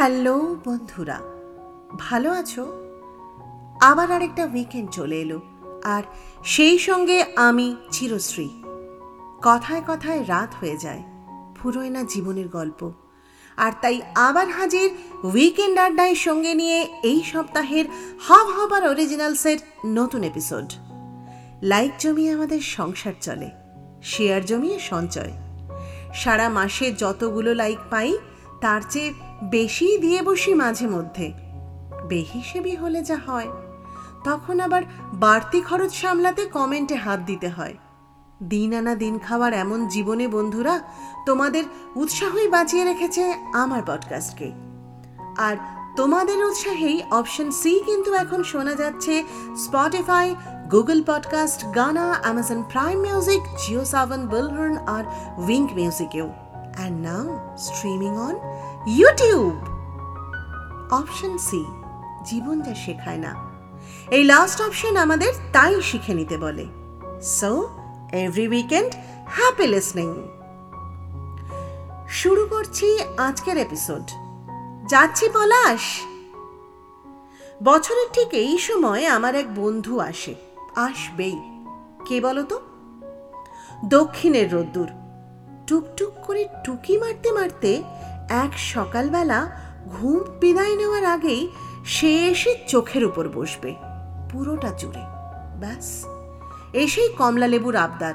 Hello বন্ধুরা, ভালো আছো? আবার আরেকটা উইকেন্ড চলে এলো, আর সেই সঙ্গে আমি চিরশ্রী। কথায় কথায় রাত হয়ে যায় ফুরোয় না জীবনের গল্প। আর তাই আবার হাজির উইকেন্ড আড্ডায় সঙ্গে নিয়ে এই সপ্তাহের হাব হবার অরিজিনালসের নতুন এপিসোড লাইক জমিয়ে আমাদের সংসার চলে শেয়ার জমিয়ে সঞ্চয়। সারা মাসে যতগুলো লাইক পাই, তার চেয়ে বেশি দিয়ে বসি মাঝে মধ্যে। বেহিসেবি হলে যা হয়। তখন আবার বাড়তি খরচ সামলাতে কমেন্টে হাত দিতে হয়। দিন আনা দিন খাওয়ার এমন জীবনে বন্ধুরা তোমাদের উৎসাহই বাঁচিয়ে রেখেছে আমার পডকাস্টকে আর তোমাদের উৎসাহেই অপশন সি কিন্তু এখন শোনা যাচ্ছে Spotify Google podcast Gaana Amazon Prime music Jio Saavn Bullhorn R Wynk মিউজিকেও and now streaming on YouTube option C জীবন যা শেখায় না। এই লাস্ট অপশন আমাদের তাই শিখে নিতে বলে। So every weekend happy listening শুরু করছি আজকের এপিসোড যাচ্ছি পলাশ। বছরের ঠিক এই সময় আমার এক বন্ধু আসে। আসবেই। কে বলো তো দক্ষিণের রোদ্দুর। টুকটুক করে টুকি মারতে মারতে এক সকালবেলা ঘুম বিদায় নেওয়ার আগেই সে এসে চোখের উপর বসবে, পুরোটা জুড়ে, ব্যাস। এসেই কমলা লেবুর আবদার।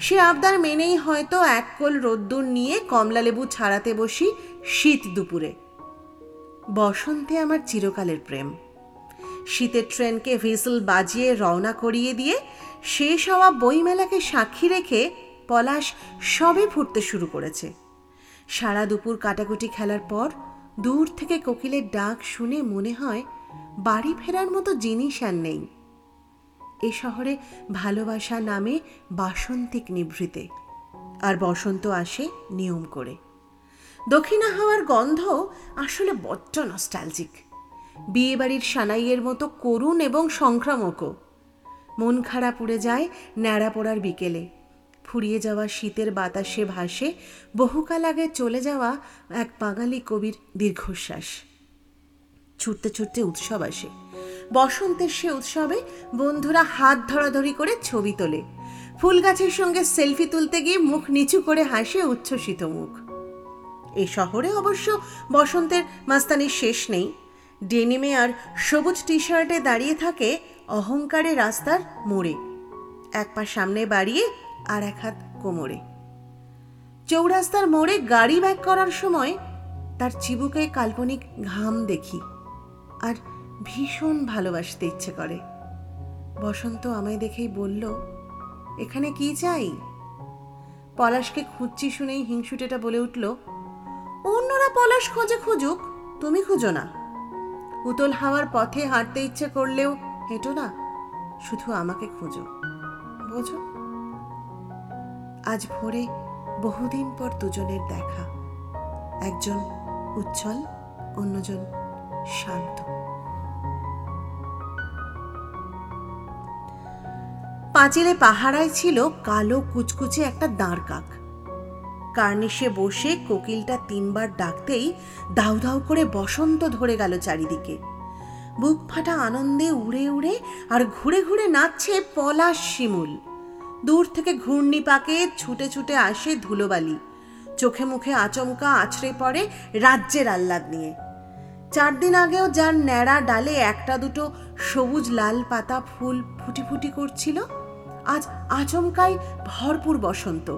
সে আবদার মেনেই হয়তো এক কোল রোদ্দুর নিয়ে কমলা লেবু ছাড়াতে বসি শীত দুপুরে। বসন্তে আমার চিরকালের প্রেম। শীতের ট্রেনকে হুইসল বাজিয়ে রওনা করিয়ে দিয়ে শেষ হওয়া বইমেলাকে সাক্ষী রেখে পলাশ সবে ফুটতে শুরু করেছে। সারা দুপুর কাটাকুটি খেলার পর দূর থেকে কোকিলের ডাক শুনে মনে হয় বাড়ি ফেরার মতো জিনিস আর নেই। এ শহরে ভালোবাসা নামে বাসন্তিক নিভৃতে, আর বসন্ত আসে নিয়ম করে। দক্ষিণা হাওয়ার গন্ধ আসলে বড্ড নস্টালজিক বিয়েবাড়ির সানাইয়ের মতো করুণ এবং সংক্রামকও। মন খারাপ উড়ে যায় ন্যাড়া পোড়ার বিকেলে। ফুরিয়ে যাওয়া শীতের বাতাসে ভাসে বহুকাল আগে চলে যাওয়া এক বাঙালি কবির দীর্ঘশ্বাস। ছুটতে ছুটতে উৎসব আসে। বসন্তের সে উৎসবে বন্ধুরা হাত ধরাধরি করে ছবি তোলে। ফুল গাছের সঙ্গে সেলফি তুলতে গিয়ে মুখ নিচু করে হাসে উচ্ছ্বসিত মুখ। এই শহরে অবশ্য বসন্তের মাস্তানির শেষ নেই। ডেনিমে আর সবুজ টি শার্টে দাঁড়িয়ে থাকে অহংকারে রাস্তার মোড়ে। এক পা সামনে বাড়িয়ে আর এক হাত কোমরে। চৌরাস্তার মোড়ে গাড়ি ব্যাক করার সময় তার চিবুকে কাল্পনিক ঘাম দেখি আর ভীষণ ভালোবাসতে ইচ্ছে করে। বসন্ত আমায় দেখেই বলল, এখানে কি চাই? পলাশকে খুঁজছি শুনেই হিংসুটেটা বলে উঠল, অন্যরা পলাশ খোঁজে খুঁজুক, তুমি খুঁজো না। উতল হাওয়ার পথে হাঁটতে ইচ্ছে করলেও হেঁটো না, শুধু আমাকে খুঁজো। বোঝো? আজ ভোরে বহুদিন পর দুজনের দেখা। একজন উজ্জ্বল, অন্যজন শান্ত। পাঁচিলে পাহারায় ছিল কালো কুচকুচে একটা দাঁড় কাক। কার্নিশে বসে কোকিলটা তিনবার ডাকতেই দাউ দাউ করে বসন্ত ধরে গেল চারিদিকে। বুক ফাটা আনন্দে উড়ে উড়ে আর ঘুরে ঘুরে নাচছে পলাশ শিমুল। দূর থেকে ঘূর্ণি পাকে ছুটে ছুটে আসে ধুলোবালি। চোখে মুখে আচমকা আছড়ে পড়ে রাজ্যের আহ্লাদ নিয়ে। চার দিন আগেও যার ন্যাড়া ডালে একটা দুটো সবুজ লাল পাতা ফুল ফুটি ফুটি করছিল, আজ আচমকাই ভরপুর বসন্ত।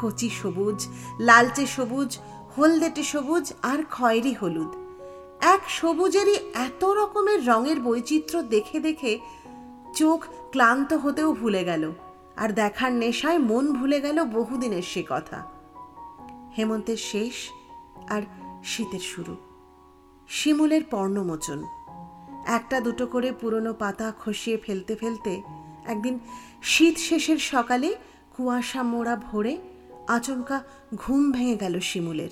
কচি সবুজ, লালচে সবুজ, হলদেটে সবুজ আর খয়েরি হলুদ। এক সবুজেরই এত রকমের রঙের বৈচিত্র্য দেখে দেখে চোখ ক্লান্ত হতেও ভুলে গেল। আর দেখার নেশায় মন ভুলে গেল বহুদিনের সে কথা। হেমন্তের শেষ আর শীতের শুরু। শিমুলের পর্ণমোচন। একটা দুটো করে পুরনো পাতা খসিয়ে ফেলতে ফেলতে একদিন শীত শেষের সকালে কুয়াশা মোড়া ভরে আচমকা ঘুম ভেঙে গেল শিমুলের।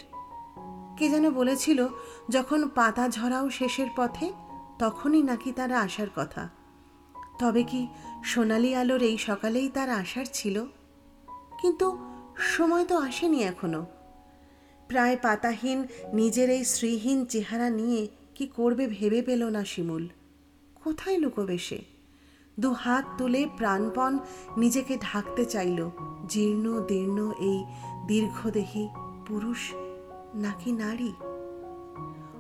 কে যেন বলেছিল, যখন পাতা ঝরাও শেষের পথে, তখনই নাকি তারা আসার কথা। তবে কি সোনালি আলোর এই সকালেই তার আসার ছিল? কিন্তু সময় তো আসেনি এখনও। প্রায় পাতাহীন নিজের এই শ্রীহীন চেহারা নিয়ে কি করবে ভেবে পেল না শিমুল। কোথায় লুকোবে সে? দু হাত তুলে প্রাণপণ নিজেকে ঢাকতে চাইল, জীর্ণ দীর্ণ এই দীর্ঘদেহী পুরুষ নাকি নারী?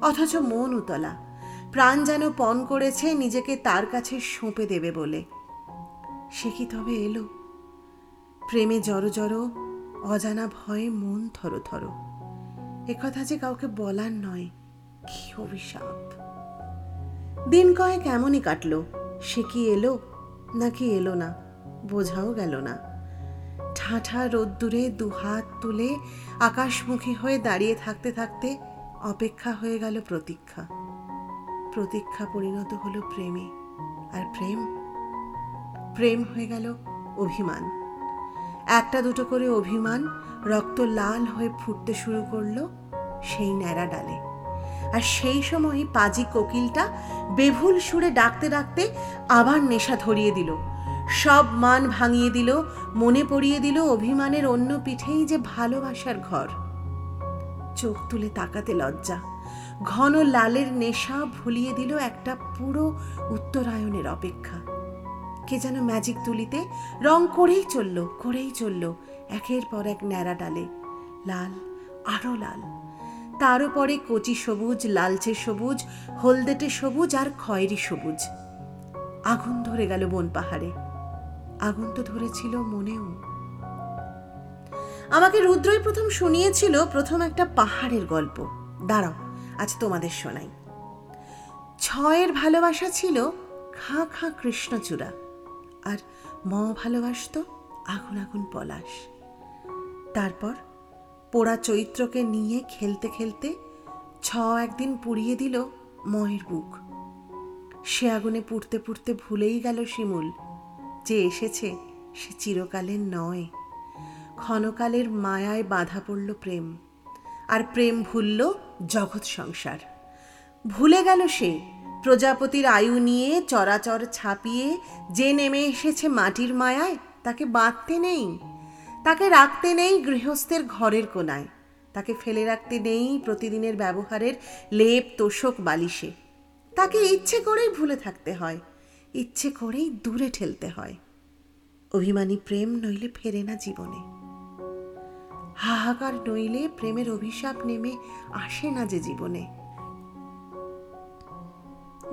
অথচ মন উতলা। প্রাণ যেন পণ করেছে, নিজেকে তার কাছে সঁপে দেবে বলে। সে কি তবে এলো? প্রেমে জড়ো জড়ো, অজানা ভয়ে মন থরো থরো। একথা যে কাউকে বলার নয়, কি অভিশাপ। দিন কয়েক এমনই কাটলো, সে কি এলো নাকি এলো না, বোঝাও গেল না। ঠাঠা রোদ্দুরে দু হাত তুলে আকাশমুখী হয়ে দাঁড়িয়ে থাকতে থাকতে অপেক্ষা হয়ে গেল প্রতীক্ষা। প্রতীক্ষা পরিণত হলো প্রেমে। আর প্রেম? প্রেম হয়ে গেল অভিমান। একটা দুটো করে অভিমান রক্ত লাল হয়ে ফুটতে শুরু করল সেই ন্যাড়া ডালে। আর সেই সময় পাজি কোকিলটা বেভুল সুরে ডাকতে ডাকতে আবার নেশা ধরিয়ে দিল। সব মান ভাঙিয়ে দিল, মনে পড়িয়ে দিল অভিমানের অন্য পিঠেই যে ভালোবাসার ঘর। চোখ তুলে তাকাতে লজ্জা। ঘন লালের নেশা ভুলিয়ে দিল একটা পুরো উত্তরায়ণের অপেক্ষা। কে যেন ম্যাজিক তুলিতে রং করেই চলল করেই চলল, একের পর এক ন্যাড়া ডালে, লাল, আরও লাল। তার পরে কচি সবুজ, লালচে সবুজ, হলদেটে সবুজ আর খয়েরি সবুজ। আগুন ধরে গেল বন পাহাড়ে। আগুন তো ধরেছিল মনেও। আমাকে রুদ্রই প্রথম শুনিয়েছিল প্রথম একটা পাহাড়ের গল্প। দাঁড়াও। আজ তোমাদের শোনাই। ছয়ের ভালোবাসা ছিল খাঁ খাঁ কৃষ্ণচূড়া, আর ম ভালোবাসত আগুন আগুন পলাশ। তারপর পোড়া চৈত্রকে নিয়ে খেলতে খেলতে ছ একদিন পুড়িয়ে দিল ময়ের বুক। সে আগুনে পুড়তে পুড়তে ভুলেই গেল শিমুল, যে এসেছে সে চিরকালের নয়। ক্ষণকালের মায়ায় বাধা পড়ল প্রেম। আর প্রেম ভুলল জগৎ সংসার। ভুলে গেল সে। প্রজাপতির আয়ু নিয়ে চরাচর ছাপিয়ে যে নেমে এসেছে মাটির মায়ায়, তাকে বাঁধতে নেই। তাকে রাখতে নেই গৃহস্থের ঘরের কোনায়। তাকে ফেলে রাখতে নেই প্রতিদিনের ব্যবহারের লেপ, তোষক, বালিশে। তাকে ইচ্ছে করেই ভুলে থাকতে হয়। ইচ্ছে করেই দূরে ঠেলতে হয়। অভিমানী প্রেম নইলে ফেরে না জীবনে। হাহাকার নইলে প্রেমের অভিশাপ নেমে আসে না যে জীবনে।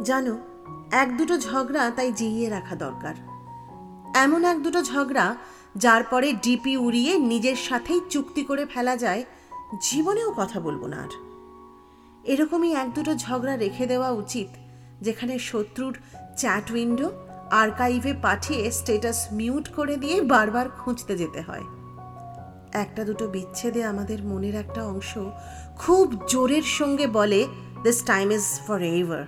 জানো, এক দুটো ঝগড়া তাই জিইয়ে রাখা দরকার। এমন এক দুটো ঝগড়া যার পরে ডিপি উড়িয়ে নিজের সাথেই চুক্তি করে ফেলা যায়, জীবনেও কথা বলব না আর। এরকমই এক দুটো ঝগড়া রেখে দেওয়া উচিত, যেখানে শত্রুর চ্যাট উইন্ডো আর্কাইভে পাঠিয়ে স্টেটাস মিউট করে দিয়ে বারবার খুঁজতে যেতে হয়। একটা দুটো বিচ্ছেদে আমাদের মনের একটা অংশ খুব জোরের সঙ্গে বলে this time is for ever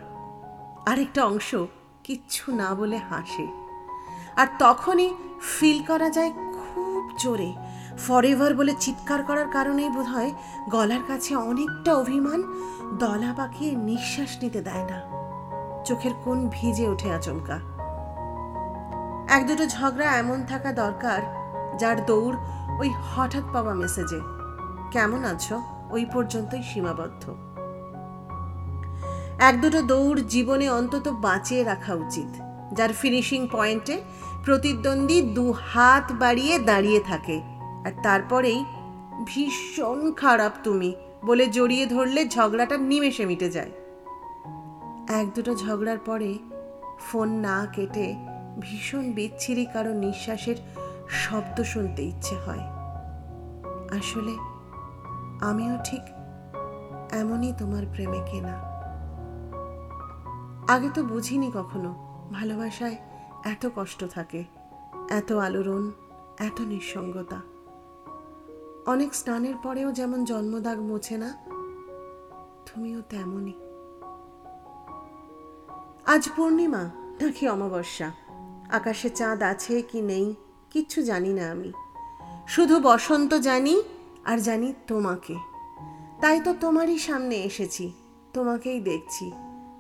আরেকটা অংশ কিচ্ছু না বলে হাসে। আর তখনই ফিল করা যায় খুব জোরে। ফরএভার বলে চিৎকার করার কারণেই বোধ হয় গলার কাছে অনেকটা অভিমান দলা পাকিয়ে নিঃশ্বাস নিতে দেয় না। চোখের কোন ভিজে ওঠে আচমকা। এক দুটো ঝগড়া এমন থাকা দরকার যার দৌড় ওই হঠাৎ পাওয়া মেসেজে কেমন আছো? ওই পর্যন্তই সীমাবদ্ধ। এক দুটো দৌড় জীবনে অন্তত বাঁচিয়ে রাখা উচিত, যার ফিনিশিং পয়েন্টে প্রতিদ্বন্দ্বী দু হাত বাড়িয়ে দাঁড়িয়ে থাকে। আর তারপরেই, ভীষণ খারাপ তুমি বলে জড়িয়ে ধরলে ঝগড়াটা নিমেষে মিটে যায়। এক দুটো ঝগড়ার পরে ফোন না কেটে ভীষণ বিচ্ছিরি কারও নিঃশ্বাসের শব্দ শুনতে ইচ্ছে হয়। আসলে, আমিও ঠিক এমনই তোমার প্রেমে কেনা। আগে তো বুঝিনি কখনো ভালোবাসায় এত কষ্ট থাকে, এত আলোড়ন, এত নিঃসঙ্গতা। অনেক স্নানের পরেও যেমন জন্মদাগ মোছে না, তুমিও তেমনই। আজ পূর্ণিমা, নাকি অমাবস্যা? আকাশে চাঁদ আছে কি নেই? কিচ্ছু জানি না আমি। শুধু বসন্ত জানি আর জানি তোমাকে। তাই তো তোমারই সামনে এসেছি, তোমাকেই দেখছি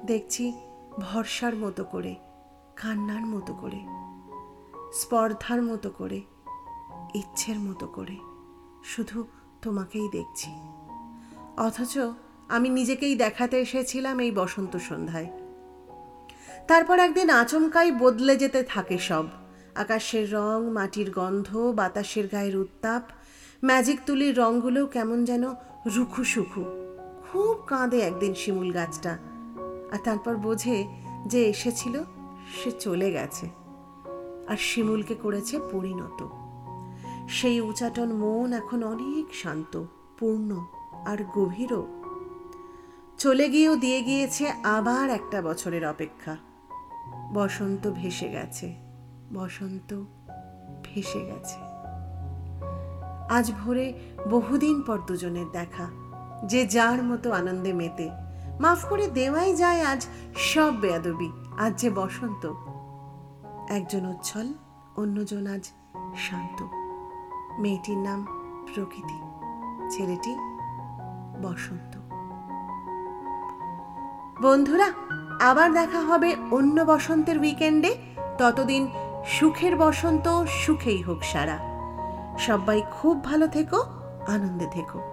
দেখছি ভরসার মতো করে, কান্নার মতো করে, স্পর্ধার মতো করে, ইচ্ছের মতো করে শুধু তোমাকেই দেখছি। অথচ আমি নিজেকেই দেখাতে এসেছিলাম এই বসন্ত সন্ধ্যায়। তারপর একদিন আচমকাই বদলে যেতে থাকে সব। আকাশের রং, মাটির গন্ধ, বাতাসের গায়ের উত্তাপ ম্যাজিক তুলির রঙগুলো কেমন যেন রুখু সুখু খুব কাঁদে একদিন শিমুল গাছটা। আর তারপর বোঝে যে এসেছিল, সে চলে গেছে। আর শিমুলকে করেছে পরিণত। সেই উচাটন মন এখন অনেক শান্ত, পূর্ণ আর গভীরও। চলে গিয়েও দিয়ে গিয়েছে আবার একটা বছরের অপেক্ষা। বসন্ত ভেসে গেছে। বসন্ত ভেসে গেছে। আজ ভোরে বহুদিন পর দুজনের দেখা, যে যার মতো আনন্দে মেতে। মাফ করে দেওয়াই যায় আজ সব বেয়াদবি, আজ যে বসন্ত। একজন উচ্ছল, অন্যজন আজ শান্ত। মেয়েটির নাম প্রকৃতি, ছেলেটি বসন্ত। বন্ধুরা, আবার দেখা হবে অন্য বসন্তের উইকেন্ডে ততদিন সুখের বসন্ত সুখেই হোক সারা। সবাই খুব ভালো থেকো আনন্দে থেকো।